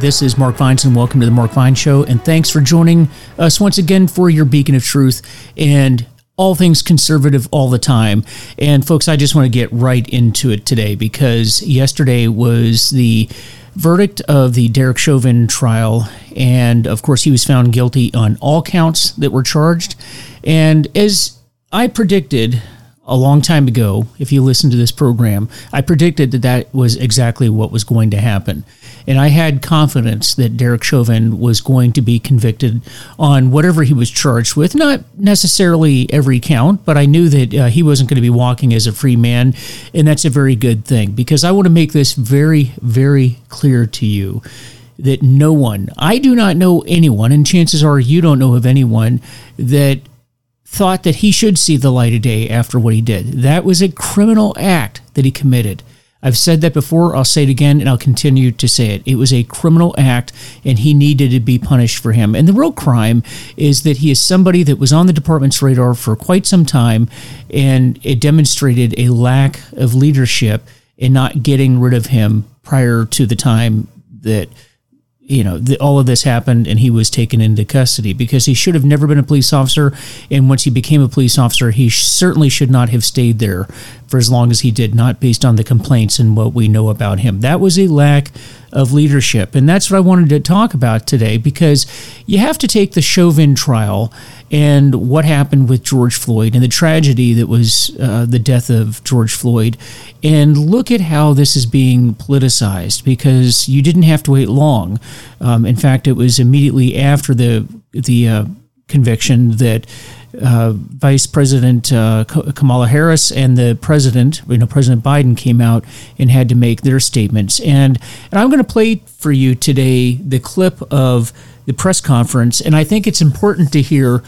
This is Mark Vines, and welcome to the Mark Vine Show. And thanks for joining us once again for your beacon of truth and all things conservative all the time. And folks, I just want to get right into it today because yesterday was the verdict of the Derek Chauvin trial. And of course, he was found guilty on all counts that were charged. And as I predicted, a long time ago, if you listen to this program, I predicted that that was exactly what was going to happen. And I had confidence that Derek Chauvin was going to be convicted on whatever he was charged with. Not necessarily every count, but I knew that uh, he wasn't going to be walking as a free man. And that's a very good thing because I want to make this very, very clear to you that no one, I do not know anyone, and chances are you don't know of anyone that thought that he should see the light of day after what he did. That was a criminal act that he committed. I've said that before, I'll say it again, and I'll continue to say it. It was a criminal act, and he needed to be punished for him. And the real crime is that he is somebody that was on the department's radar for quite some time, and it demonstrated a lack of leadership in not getting rid of him prior to the time that you know, the, all of this happened and he was taken into custody because he should have never been a police officer. And once he became a police officer, he certainly should not have stayed there for as long as he did, not based on the complaints and what we know about him. That was a lack of leadership. And that's what I wanted to talk about today because you have to take the Chauvin trial and what happened with George Floyd and the tragedy that was uh, the death of George Floyd and look at how this is being politicized because you didn't have to wait long. Um, in fact, it was immediately after the, the uh, conviction that uh, Vice President uh, Kamala Harris and the President, you know, President Biden came out and had to make their statements. And, and I'm going to play for you today the clip of the press conference. And I think it's important to hear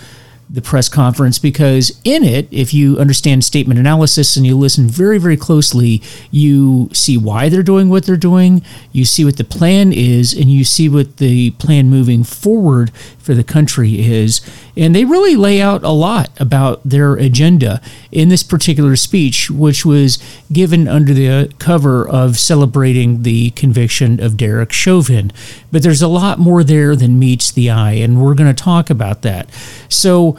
the press conference because in it, if you understand statement analysis and you listen very, very closely, you see why they're doing what they're doing, you see what the plan is, and you see what the plan moving forward for the country is. And they really lay out a lot about their agenda in this particular speech, which was given under the cover of celebrating the conviction of Derek Chauvin. But there's a lot more there than meets the eye, and we're going to talk about that. So,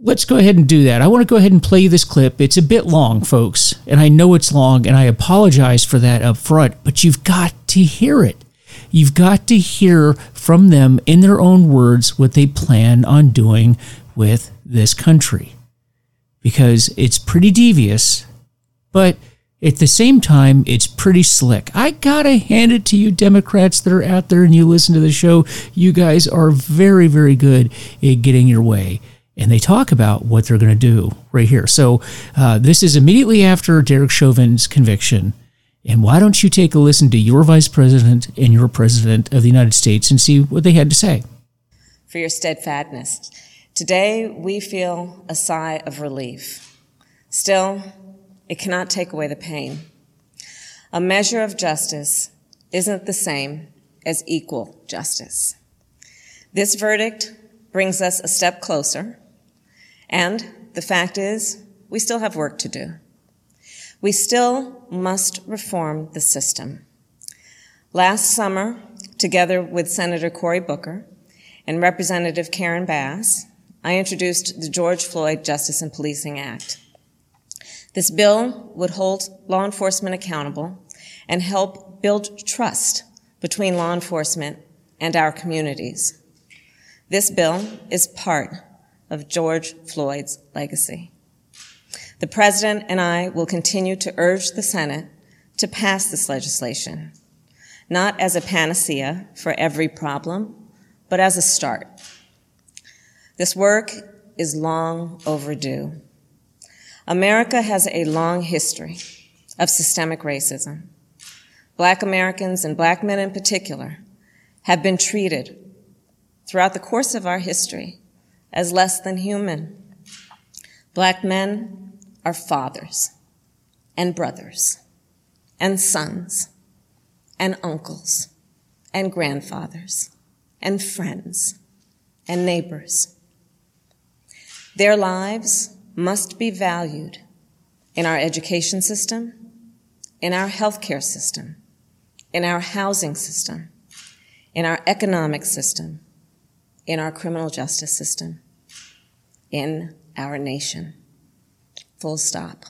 let's go ahead and do that. I want to go ahead and play this clip. It's a bit long, folks, and I know it's long, and I apologize for that up front, but you've got to hear it. You've got to hear from them in their own words what they plan on doing with this country. Because it's pretty devious, but at the same time, it's pretty slick. I gotta hand it to you, Democrats that are out there and you listen to the show. You guys are very, very good at getting your way and they talk about what they're going to do right here. So uh, this is immediately after Derek Chauvin's conviction. And why don't you take a listen to your vice president and your president of the United States and see what they had to say? For your steadfastness. Today, we feel a sigh of relief. Still, it cannot take away the pain. A measure of justice isn't the same as equal justice. This verdict brings us a step closer and the fact is, we still have work to do. We still must reform the system. Last summer, together with Senator Cory Booker and Representative Karen Bass, I introduced the George Floyd Justice and Policing Act. This bill would hold law enforcement accountable and help build trust between law enforcement and our communities. This bill is part of George Floyd's legacy. The President and I will continue to urge the Senate to pass this legislation, not as a panacea for every problem, but as a start. This work is long overdue. America has a long history of systemic racism. Black Americans and black men in particular have been treated throughout the course of our history as less than human. Black men are fathers and brothers and sons and uncles and grandfathers and friends and neighbors. Their lives must be valued in our education system, in our healthcare system, in our housing system, in our economic system, in our criminal justice system, in our nation. Full stop.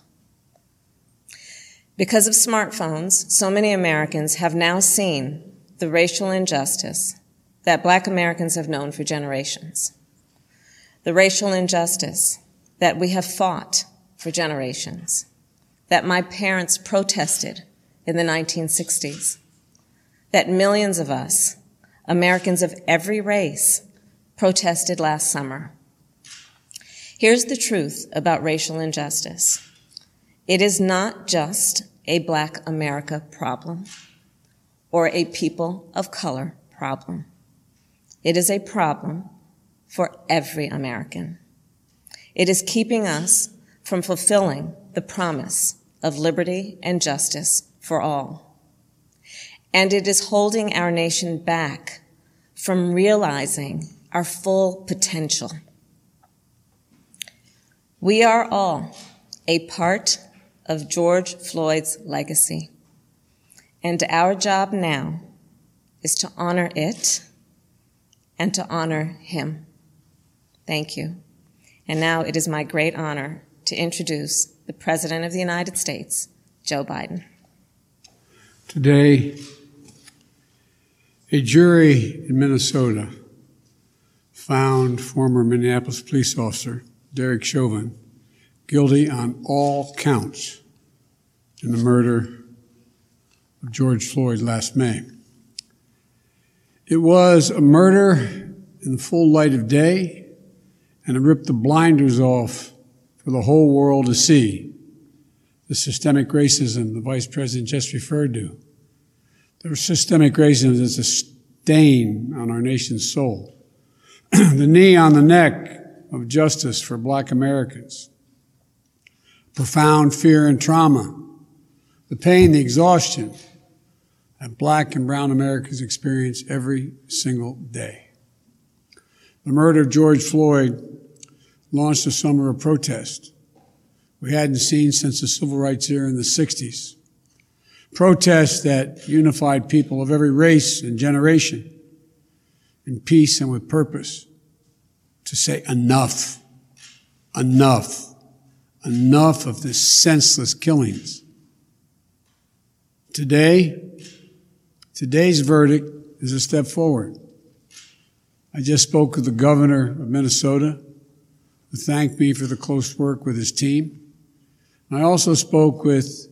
Because of smartphones, so many Americans have now seen the racial injustice that black Americans have known for generations. The racial injustice that we have fought for generations, that my parents protested in the 1960s, that millions of us, Americans of every race, protested last summer. Here's the truth about racial injustice. It is not just a black America problem or a people of color problem. It is a problem for every American. It is keeping us from fulfilling the promise of liberty and justice for all. And it is holding our nation back from realizing our full potential. We are all a part of George Floyd's legacy. And our job now is to honor it and to honor him. Thank you. And now it is my great honor to introduce the President of the United States, Joe Biden. Today, a jury in Minnesota found former Minneapolis police officer Derek Chauvin guilty on all counts in the murder of George Floyd last May. It was a murder in the full light of day, and it ripped the blinders off for the whole world to see. The systemic racism the Vice President just referred to. The systemic racism is a stain on our nation's soul. the knee on the neck of justice for black Americans. Profound fear and trauma. The pain, the exhaustion that black and brown Americans experience every single day. The murder of George Floyd launched a summer of protest we hadn't seen since the civil rights era in the 60s. Protests that unified people of every race and generation in peace and with purpose to say enough, enough, enough of this senseless killings. Today, today's verdict is a step forward. I just spoke with the governor of Minnesota who thanked me for the close work with his team. I also spoke with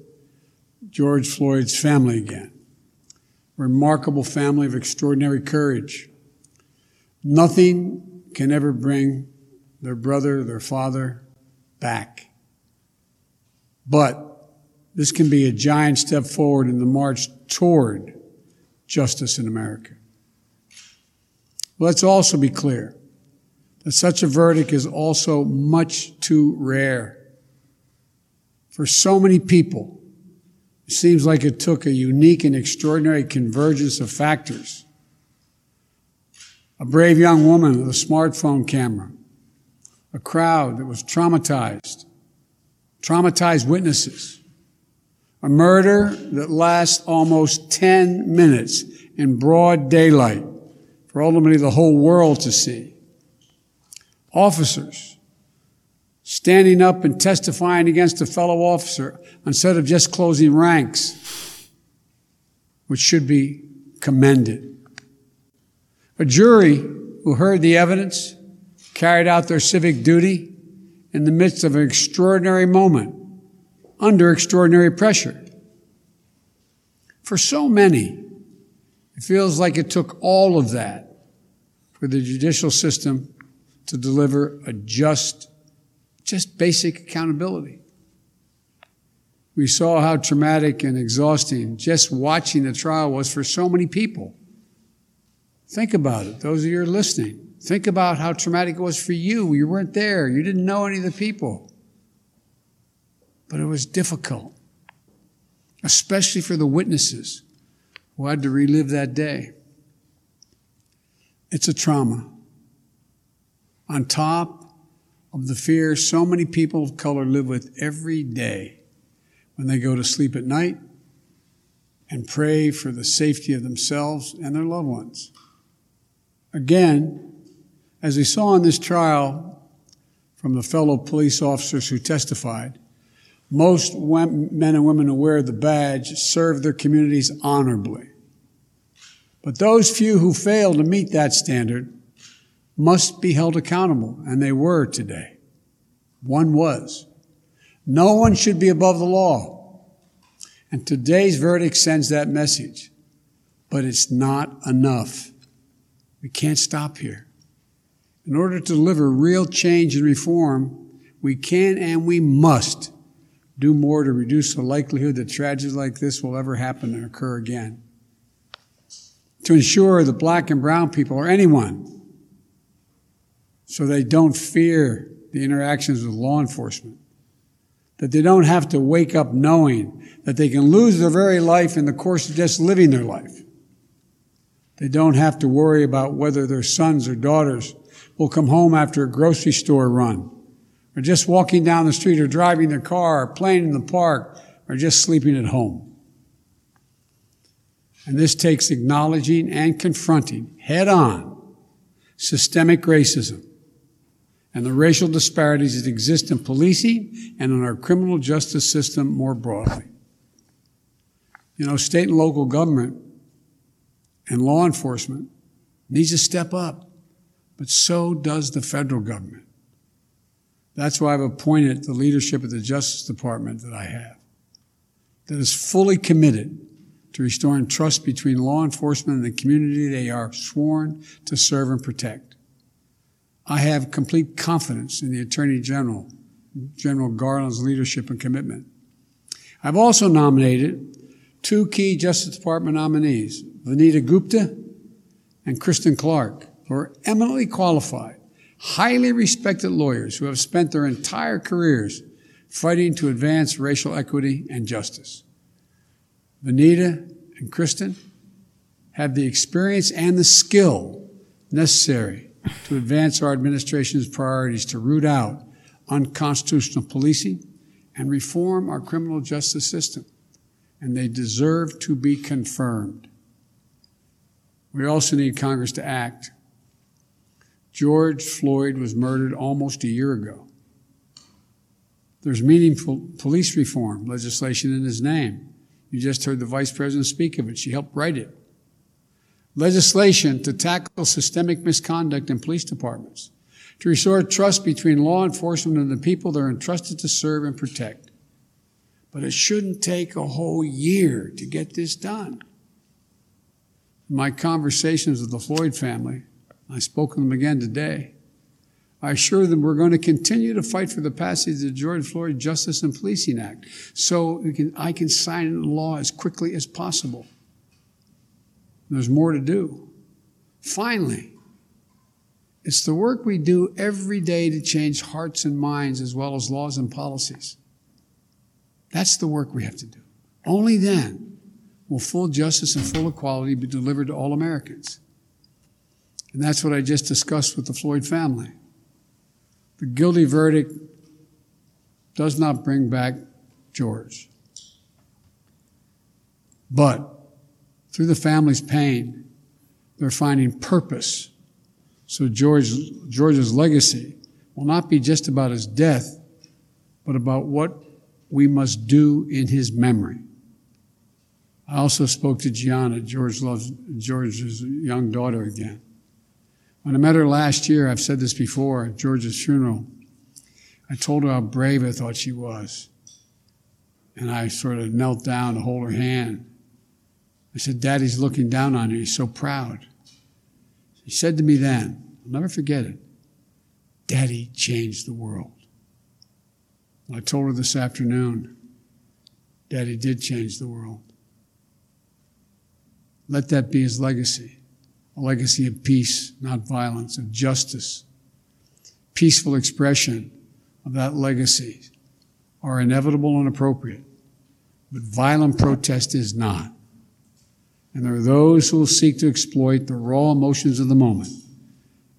George Floyd's family again. Remarkable family of extraordinary courage. Nothing can ever bring their brother, their father back. But this can be a giant step forward in the march toward justice in America. Let's also be clear that such a verdict is also much too rare for so many people, it seems like it took a unique and extraordinary convergence of factors. A brave young woman with a smartphone camera, a crowd that was traumatized, traumatized witnesses, a murder that lasts almost 10 minutes in broad daylight for ultimately the whole world to see. Officers standing up and testifying against a fellow officer instead of just closing ranks, which should be commended. A jury who heard the evidence carried out their civic duty in the midst of an extraordinary moment, under extraordinary pressure. For so many, it feels like it took all of that for the judicial system to deliver a just just basic accountability. We saw how traumatic and exhausting just watching the trial was for so many people. Think about it, those of you are listening. Think about how traumatic it was for you. You weren't there, you didn't know any of the people. But it was difficult, especially for the witnesses who had to relive that day. It's a trauma. On top of the fear so many people of color live with every day when they go to sleep at night and pray for the safety of themselves and their loved ones. Again, as we saw in this trial from the fellow police officers who testified, most men and women who wear the badge serve their communities honorably. But those few who fail to meet that standard must be held accountable, and they were today. One was. No one should be above the law. And today's verdict sends that message. But it's not enough. We can't stop here. In order to deliver real change and reform, we can and we must do more to reduce the likelihood that tragedies like this will ever happen and occur again to ensure that black and brown people or anyone so they don't fear the interactions with law enforcement. That they don't have to wake up knowing that they can lose their very life in the course of just living their life. They don't have to worry about whether their sons or daughters will come home after a grocery store run, or just walking down the street, or driving their car, or playing in the park, or just sleeping at home. And this takes acknowledging and confronting head on systemic racism and the racial disparities that exist in policing and in our criminal justice system more broadly. You know, state and local government and law enforcement needs to step up, but so does the federal government. That's why I've appointed the leadership of the Justice Department that I have, that is fully committed to restoring trust between law enforcement and the community they are sworn to serve and protect. I have complete confidence in the Attorney General, General Garland's leadership and commitment. I've also nominated two key Justice Department nominees, Vanita Gupta and Kristen Clarke, who are eminently qualified, highly respected lawyers who have spent their entire careers fighting to advance racial equity and justice. Vanita and Kristen have the experience and the skill necessary to advance our administration's priorities to root out unconstitutional policing and reform our criminal justice system. And they deserve to be confirmed. We also need Congress to act. George Floyd was murdered almost a year ago. There's meaningful police reform legislation in his name. You just heard the vice president speak of it. She helped write it. Legislation to tackle systemic misconduct in police departments, to restore trust between law enforcement and the people they're entrusted to serve and protect. But it shouldn't take a whole year to get this done. My conversations with the Floyd family, I spoke to them again today. I assure them we're going to continue to fight for the passage of the George Floyd Justice and Policing Act so can, I can sign into law as quickly as possible. There's more to do. Finally, it's the work we do every day to change hearts and minds as well as laws and policies. That's the work we have to do. Only then will full justice and full equality be delivered to all Americans. And that's what I just discussed with the Floyd family. The guilty verdict does not bring back George. But through the family's pain, they're finding purpose. So George, George's legacy will not be just about his death, but about what we must do in his memory. I also spoke to Gianna, George loves George's young daughter again. When I met her last year, I've said this before at George's funeral, I told her how brave I thought she was. And I sort of knelt down to hold her hand. I said, Daddy's looking down on you. He's so proud. She said to me then, I'll never forget it, Daddy changed the world. I told her this afternoon, Daddy did change the world. Let that be his legacy a legacy of peace, not violence, of justice. Peaceful expression of that legacy are inevitable and appropriate, but violent protest is not. And there are those who will seek to exploit the raw emotions of the moment,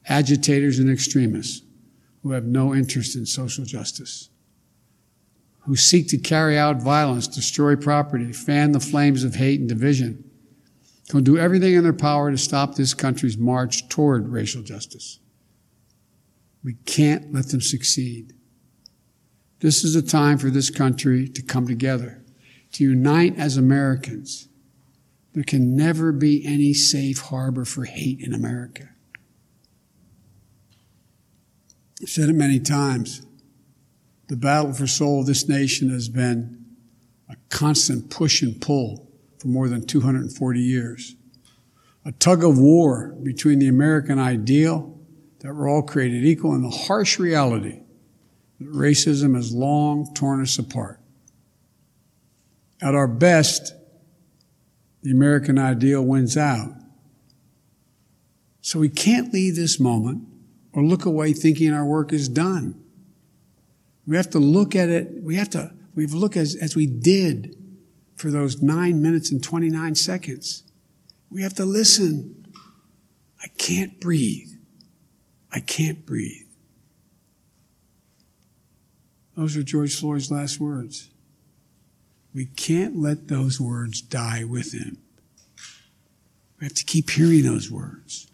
agitators and extremists who have no interest in social justice, who seek to carry out violence, destroy property, fan the flames of hate and division who'll do everything in their power to stop this country's march toward racial justice. We can't let them succeed. This is a time for this country to come together, to unite as Americans. There can never be any safe harbor for hate in America. I've said it many times. The battle for soul of this nation has been a constant push and pull for more than 240 years. A tug of war between the American ideal that we're all created equal and the harsh reality that racism has long torn us apart. At our best, the American ideal wins out. So we can't leave this moment or look away thinking our work is done. We have to look at it, we have to, we have to look as, as we did for those nine minutes and 29 seconds. We have to listen. I can't breathe. I can't breathe. Those are George Floyd's last words. We can't let those words die with him. We have to keep hearing those words.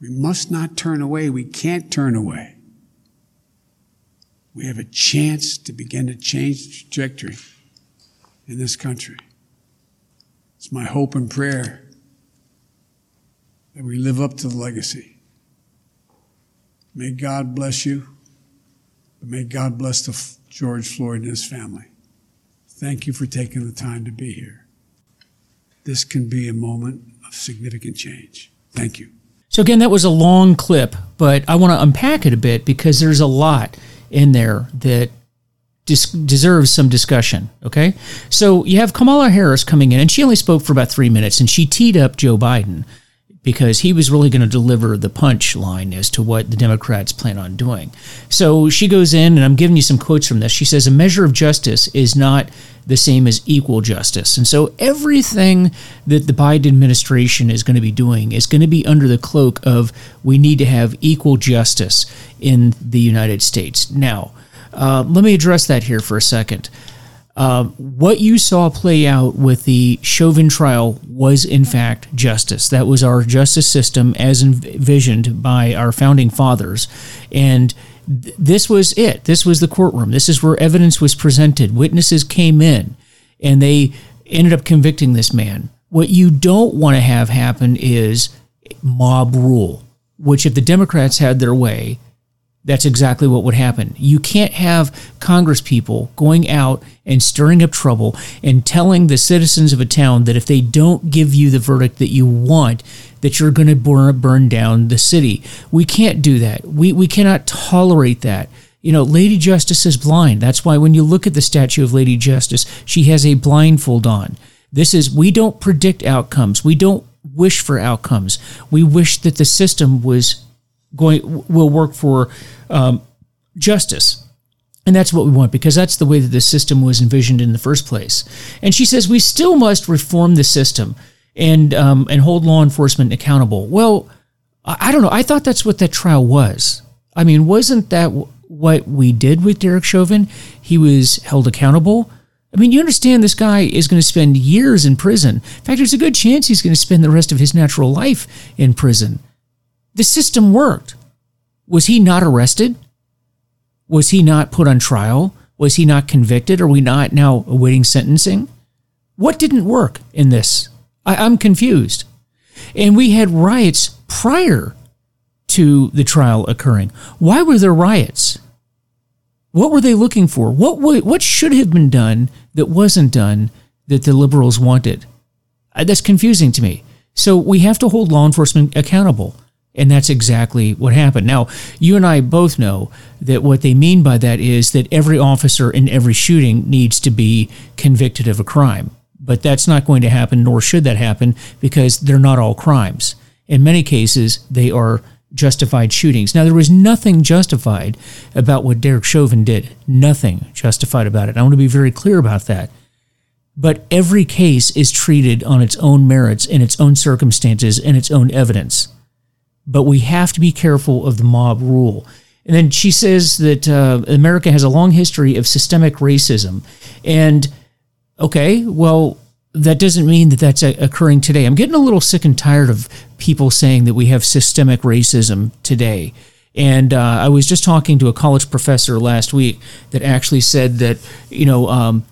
We must not turn away. We can't turn away. We have a chance to begin to change the trajectory in this country. It's my hope and prayer that we live up to the legacy. May God bless you, but may God bless the George Floyd and his family. Thank you for taking the time to be here. This can be a moment of significant change. Thank you. So, again, that was a long clip, but I want to unpack it a bit because there's a lot in there that dis- deserves some discussion. Okay. So, you have Kamala Harris coming in, and she only spoke for about three minutes, and she teed up Joe Biden because he was really going to deliver the punch line as to what the Democrats plan on doing. So she goes in, and I'm giving you some quotes from this. She says, A measure of justice is not the same as equal justice. And so everything that the Biden administration is going to be doing is going to be under the cloak of we need to have equal justice in the United States. Now, uh, let me address that here for a second. Uh, what you saw play out with the Chauvin trial was, in fact, justice. That was our justice system as envisioned by our founding fathers. And th- this was it. This was the courtroom. This is where evidence was presented. Witnesses came in and they ended up convicting this man. What you don't want to have happen is mob rule, which, if the Democrats had their way, that's exactly what would happen. You can't have Congress people going out and stirring up trouble and telling the citizens of a town that if they don't give you the verdict that you want, that you're going to burn, burn down the city. We can't do that. We, we cannot tolerate that. You know, Lady Justice is blind. That's why when you look at the statue of Lady Justice, she has a blindfold on. This is, we don't predict outcomes. We don't wish for outcomes. We wish that the system was going will work for um, justice. And that's what we want because that's the way that the system was envisioned in the first place. And she says we still must reform the system and um, and hold law enforcement accountable. Well, I, don't know. I thought that's what that trial was. I mean, wasn't that what we did with Derek Chauvin? He was held accountable. I mean, you understand this guy is going to spend years in prison. In fact, there's a good chance he's going to spend the rest of his natural life in prison. The system worked. Was he not arrested? Was he not put on trial? Was he not convicted? Are we not now awaiting sentencing? What didn't work in this? I, am confused. And we had riots prior to the trial occurring. Why were there riots? What were they looking for? What what should have been done that wasn't done that the liberals wanted? Uh, that's confusing to me. So we have to hold law enforcement accountable. And that's exactly what happened. Now, you and I both know that what they mean by that is that every officer in every shooting needs to be convicted of a crime. But that's not going to happen, nor should that happen, because they're not all crimes. In many cases, they are justified shootings. Now, there was nothing justified about what Derek Chauvin did. Nothing justified about it. I want to be very clear about that. But every case is treated on its own merits, in its own circumstances, and its own evidence but we have to be careful of the mob rule. And then she says that uh, America has a long history of systemic racism. And okay, well, that doesn't mean that that's occurring today. I'm getting a little sick and tired of people saying that we have systemic racism today. And uh, I was just talking to a college professor last week that actually said that, you know, um,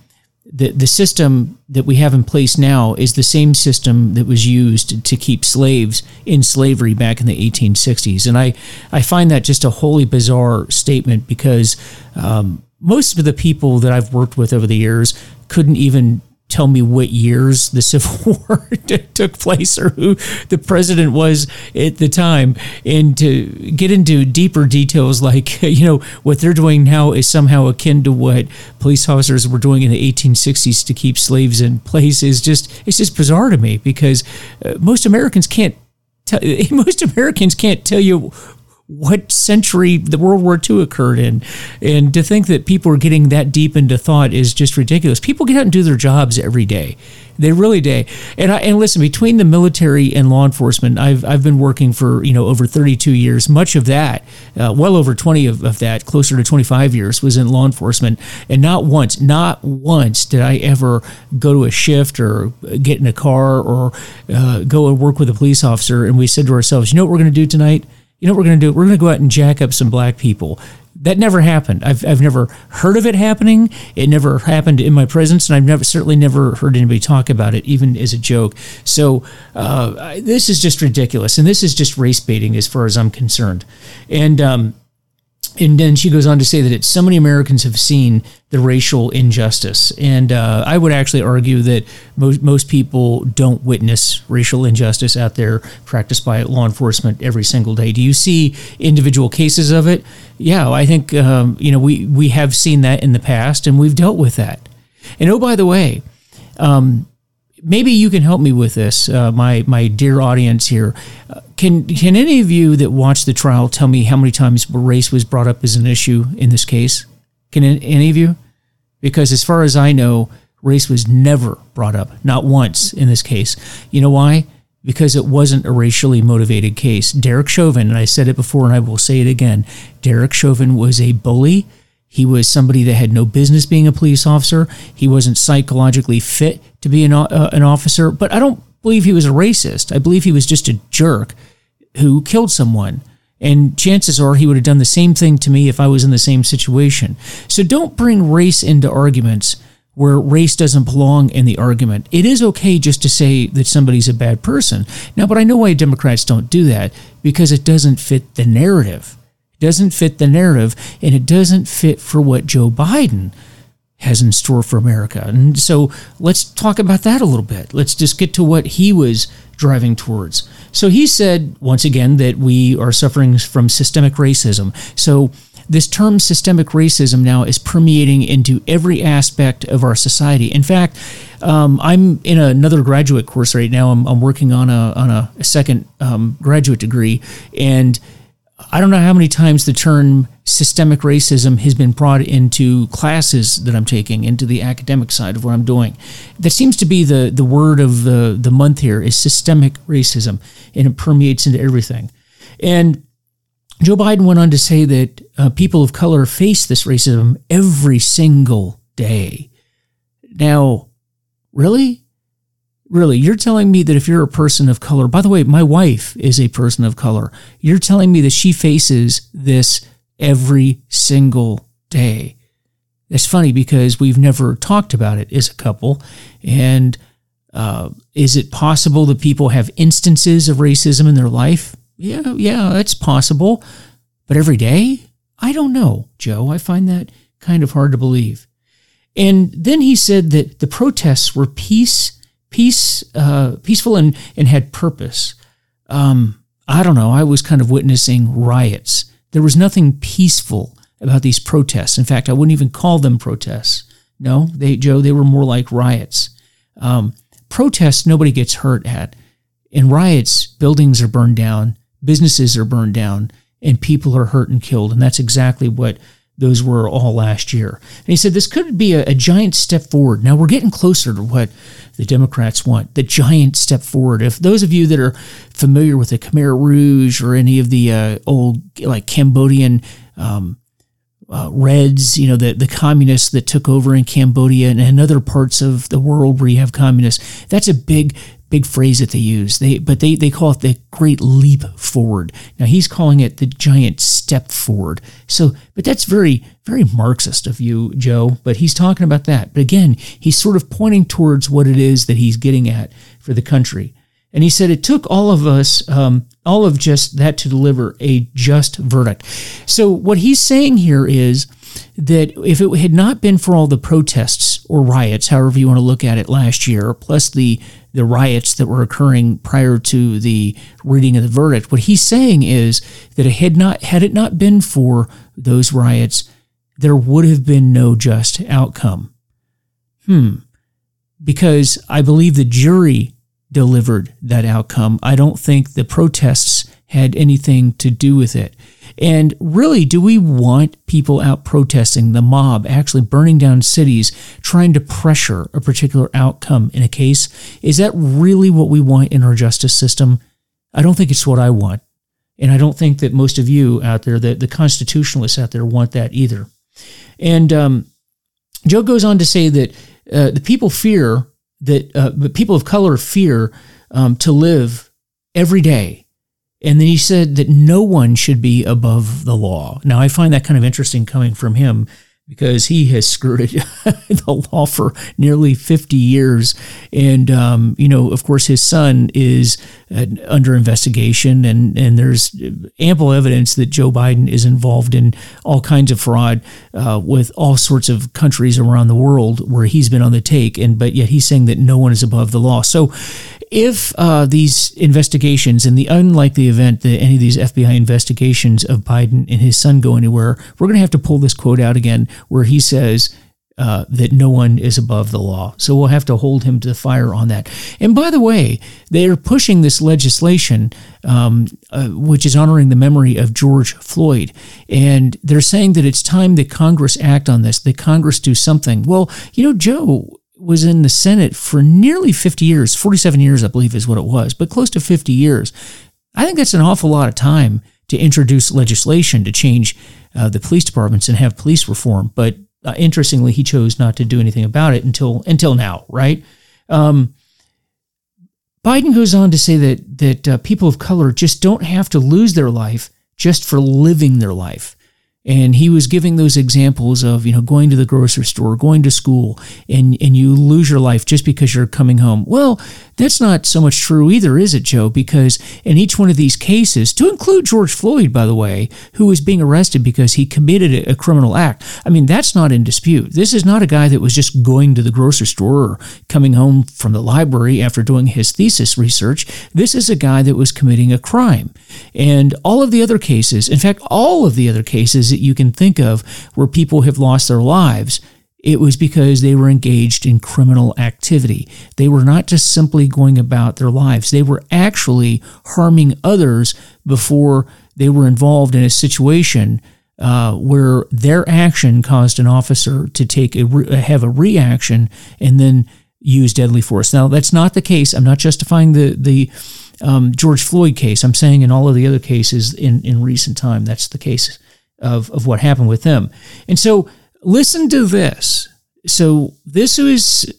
the, the system that we have in place now is the same system that was used to keep slaves in slavery back in the 1860s. And I, I find that just a wholly bizarre statement because um, most of the people that I've worked with over the years couldn't even tell me what years the Civil War took place or who the president was at the time, and to get into deeper details like, you know, what they're doing now is somehow akin to what police officers were doing in the 1860s to keep slaves in place is just, it's just bizarre to me because uh, most Americans can't most Americans can't tell you what century the World War II occurred in. And to think that people are getting that deep into thought is just ridiculous. People get out and do their jobs every day. They really do. And I, and listen, between the military and law enforcement, I've I've been working for you know over 32 years. Much of that, uh, well over 20 of, of that, closer to 25 years, was in law enforcement. And not once, not once did I ever go to a shift or get in a car or uh, go and work with a police officer. And we said to ourselves, you know what we're going to do tonight? You know what we're going to do? We're going to go out and jack up some black people. That never happened. I've, I've never heard of it happening. It never happened in my presence, and I've never certainly never heard anybody talk about it, even as a joke. So uh, this is just ridiculous, and this is just race baiting as far as I'm concerned. And um, and then she goes on to say that so many Americans have seen the racial injustice, and uh, I would actually argue that most most people don't witness racial injustice out there practiced by law enforcement every single day. Do you see individual cases of it? Yeah, I think um, you know we we have seen that in the past, and we've dealt with that. And oh, by the way, um, maybe you can help me with this, uh, my my dear audience here. Uh, can can any of you that watched the trial tell me how many times race was brought up as an issue in this case? Can any of you? Because as far as I know, race was never brought up, not once in this case. You know why? Because it wasn't a racially motivated case. Derek Chauvin, and I said it before and I will say it again, Derek Chauvin was a bully he was somebody that had no business being a police officer. He wasn't psychologically fit to be an, uh, an officer, but I don't believe he was a racist. I believe he was just a jerk who killed someone. And chances are he would have done the same thing to me if I was in the same situation. So don't bring race into arguments where race doesn't belong in the argument. It is okay just to say that somebody's a bad person. Now, but I know why Democrats don't do that because it doesn't fit the narrative doesn't fit the narrative, and it doesn't fit for what Joe Biden has in store for America. And so let's talk about that a little bit. Let's just get to what he was driving towards. So he said, once again, that we are suffering from systemic racism. So this term systemic racism now is permeating into every aspect of our society. In fact, um, I'm in another graduate course right now. I'm, I'm working on a on a second um, graduate degree, and I don't know how many times the term systemic racism has been brought into classes that I'm taking, into the academic side of what I'm doing. That seems to be the, the word of the, the month here is systemic racism, and it permeates into everything. And Joe Biden went on to say that uh, people of color face this racism every single day. Now, really? Really, you're telling me that if you're a person of color, by the way, my wife is a person of color, you're telling me that she faces this every single day. It's funny because we've never talked about it as a couple. And uh, is it possible that people have instances of racism in their life? Yeah, yeah, it's possible. But every day? I don't know, Joe. I find that kind of hard to believe. And then he said that the protests were peace peace, uh, peaceful and, and had purpose. Um, I don't know. I was kind of witnessing riots. There was nothing peaceful about these protests. In fact, I wouldn't even call them protests. No, they, Joe, they were more like riots. Um, protests, nobody gets hurt at. In riots, buildings are burned down, businesses are burned down, and people are hurt and killed. And that's exactly what those were all last year. And he said this could be a, a, giant step forward. Now we're getting closer to what the Democrats want, the giant step forward. If those of you that are familiar with the Khmer Rouge or any of the uh, old like Cambodian um, uh, Reds, you know, the, the communists that took over in Cambodia and, and other parts of the world where you have communists. That's a big, big phrase that they use. They, but they, they call it the great leap forward. Now he's calling it the giant step forward. So, but that's very, very Marxist of you, Joe. But he's talking about that. But again, he's sort of pointing towards what it is that he's getting at for the country. And he said it took all of us, um, all of just that to deliver a just verdict. So what he's saying here is that if it had not been for all the protests or riots, however you want to look at it last year, plus the the riots that were occurring prior to the reading of the verdict, what he's saying is that it had not had it not been for those riots, there would have been no just outcome. Hmm. Because I believe the jury delivered that outcome. I don't think the protests had anything to do with it. And really, do we want people out protesting, the mob actually burning down cities, trying to pressure a particular outcome in a case? Is that really what we want in our justice system? I don't think it's what I want. And I don't think that most of you out there, the, the constitutionalists out there, want that either. And um, Joe goes on to say that uh, the people fear that uh, people of color fear um, to live every day. And then he said that no one should be above the law. Now, I find that kind of interesting coming from him because he has skirted the law for nearly 50 years. And, um, you know, of course, his son is uh, under investigation, and, and there's ample evidence that Joe Biden is involved in all kinds of fraud uh, with all sorts of countries around the world where he's been on the take. And, but yet he's saying that no one is above the law. So, if uh, these investigations, in the unlikely event that any of these FBI investigations of Biden and his son go anywhere, we're going to have to pull this quote out again where he says, uh, that no one is above the law. So we'll have to hold him to the fire on that. And by the way, they are pushing this legislation, um, uh, which is honoring the memory of George Floyd. And they're saying that it's time that Congress act on this, that Congress do something. Well, you know, Joe, was in the Senate for nearly 50 years, 47 years, I believe is what it was, but close to 50 years. I think that's an awful lot of time to introduce legislation to change uh, the police departments and have police reform. But uh, interestingly, he chose not to do anything about it until until now, right? Um, Biden goes on to say that that uh, people of color just don't have to lose their life just for living their life. And he was giving those examples of, you know, going to the grocery store, going to school, and, and you lose your life just because you're coming home. Well, that's not so much true either, is it, Joe? Because in each one of these cases, to include George Floyd, by the way, who was being arrested because he committed a criminal act, I mean, that's not in dispute. This is not a guy that was just going to the grocery store or coming home from the library after doing his thesis research. This is a guy that was committing a crime. And all of the other cases, in fact, all of the other cases that you can think of where people have lost their lives, it was because they were engaged in criminal activity. They were not just simply going about their lives, they were actually harming others before they were involved in a situation uh, where their action caused an officer to take a re- have a reaction and then use deadly force. Now that's not the case. I'm not justifying the the um, George Floyd case. I'm saying in all of the other cases in in recent time, that's the case of of what happened with them. And so listen to this. So this is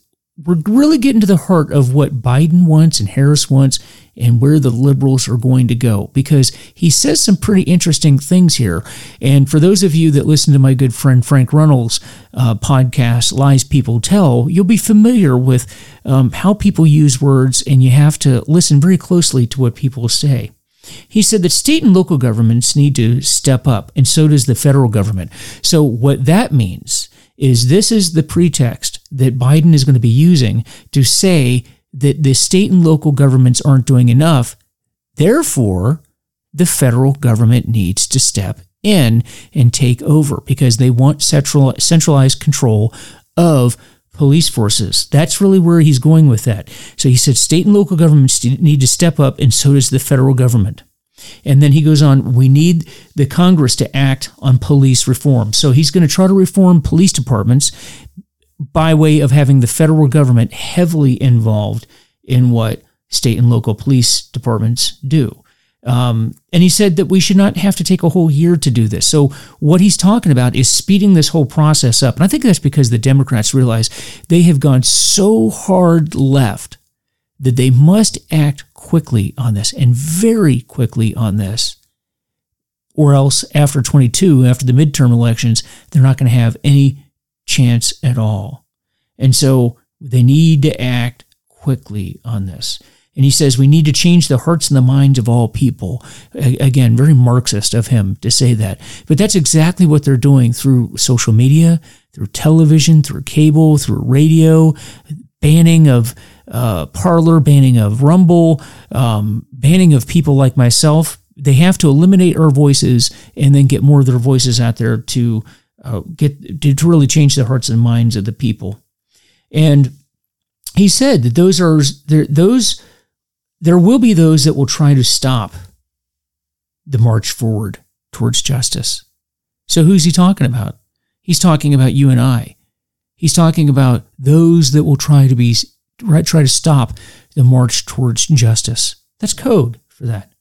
we're really getting to the heart of what Biden wants and Harris wants and where the liberals are going to go because he says some pretty interesting things here. And for those of you that listen to my good friend Frank Reynolds' uh, podcast, Lies People Tell, you'll be familiar with um, how people use words and you have to listen very closely to what people say. He said that state and local governments need to step up, and so does the federal government. So, what that means is this is the pretext that Biden is going to be using to say that the state and local governments aren't doing enough. Therefore, the federal government needs to step in and take over because they want central, centralized control of police forces. That's really where he's going with that. So he said state and local governments need to step up, and so does the federal government. And then he goes on, we need the Congress to act on police reform. So he's going to try to reform police departments by way of having the federal government heavily involved in what state and local police departments do. Um, and he said that we should not have to take a whole year to do this. So, what he's talking about is speeding this whole process up. And I think that's because the Democrats realize they have gone so hard left that they must act quickly on this and very quickly on this. Or else, after 22, after the midterm elections, they're not going to have any chance at all. And so, they need to act quickly on this. And he says we need to change the hearts and the minds of all people. Again, very Marxist of him to say that. But that's exactly what they're doing through social media, through television, through cable, through radio, banning of uh, Parler, banning of Rumble, um, banning of people like myself. They have to eliminate our voices and then get more of their voices out there to uh, get to really change the hearts and minds of the people. And he said that those are those there will be those that will try to stop the march forward towards justice. So who's he talking about? He's talking about you and I. He's talking about those that will try to be try to stop the march towards justice. That's code for that.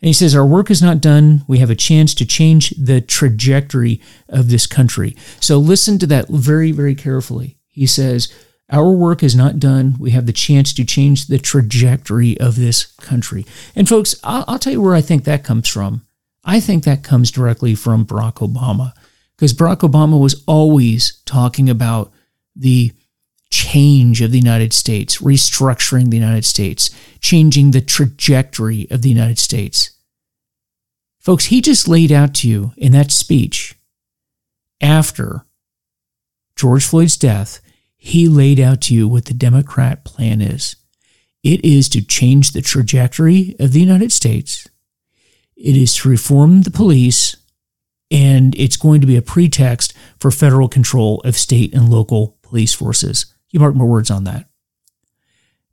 And he says, Our work is not done. We have a chance to change the trajectory of this country. So listen to that very, very carefully. He says, our work is not done. We have the chance to change the trajectory of this country. And folks, I'll, I'll, tell you where I think that comes from. I think that comes directly from Barack Obama, because Barack Obama was always talking about the change of the United States, restructuring the United States, changing the trajectory of the United States. Folks, he just laid out to you in that speech after George Floyd's death he laid out to you what the Democrat plan is. It is to change the trajectory of the United States. It is to reform the police, and it's going to be a pretext for federal control of state and local police forces. You mark my words on that.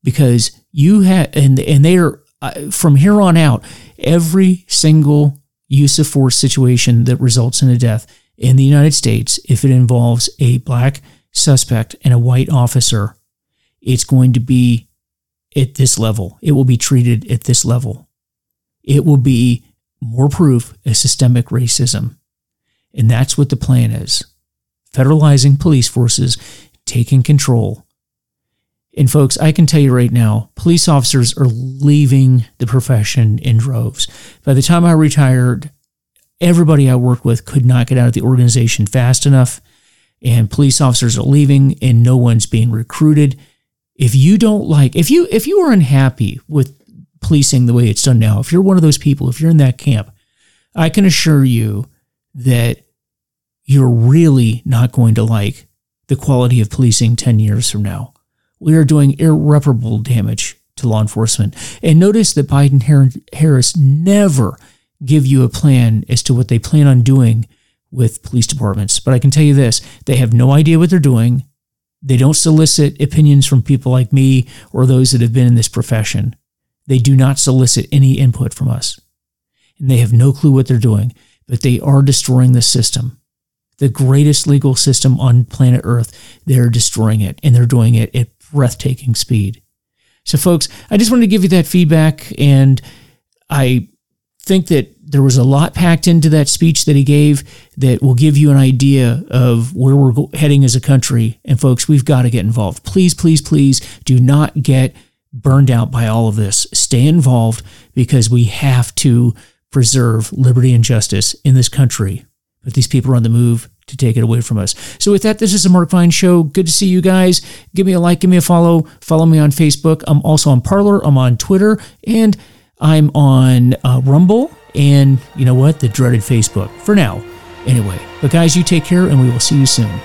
Because you have, and, and they are, uh, from here on out, every single use of force situation that results in a death in the United States, if it involves a black suspect and a white officer, it's going to be at this level. It will be treated at this level. It will be more proof of systemic racism. And that's what the plan is federalizing police forces, taking control. And folks, I can tell you right now, police officers are leaving the profession in droves. By the time I retired, everybody I worked with could not get out of the organization fast enough and police officers are leaving and no one's being recruited. If you don't like, if you if you are unhappy with policing the way it's done now, if you're one of those people, if you're in that camp, I can assure you that you're really not going to like the quality of policing 10 years from now. We are doing irreparable damage to law enforcement. And notice that Biden Harris never give you a plan as to what they plan on doing with police departments. But I can tell you this they have no idea what they're doing. They don't solicit opinions from people like me or those that have been in this profession. They do not solicit any input from us. And they have no clue what they're doing, but they are destroying the system. The greatest legal system on planet Earth, they're destroying it, and they're doing it at breathtaking speed. So, folks, I just wanted to give you that feedback, and I think that there was a lot packed into that speech that he gave that will give you an idea of where we're heading as a country. And folks, we've got to get involved. Please, please, please do not get burned out by all of this. Stay involved because we have to preserve liberty and justice in this country. But these people are on the move to take it away from us. So with that, this is the Mark Vine Show. Good to see you guys. Give me a like, give me a follow. Follow me on Facebook. I'm also on Parler. I'm on Twitter, and I'm on uh, Rumble and you know what? The dreaded Facebook for now. Anyway, but guys, you take care and we will see you soon.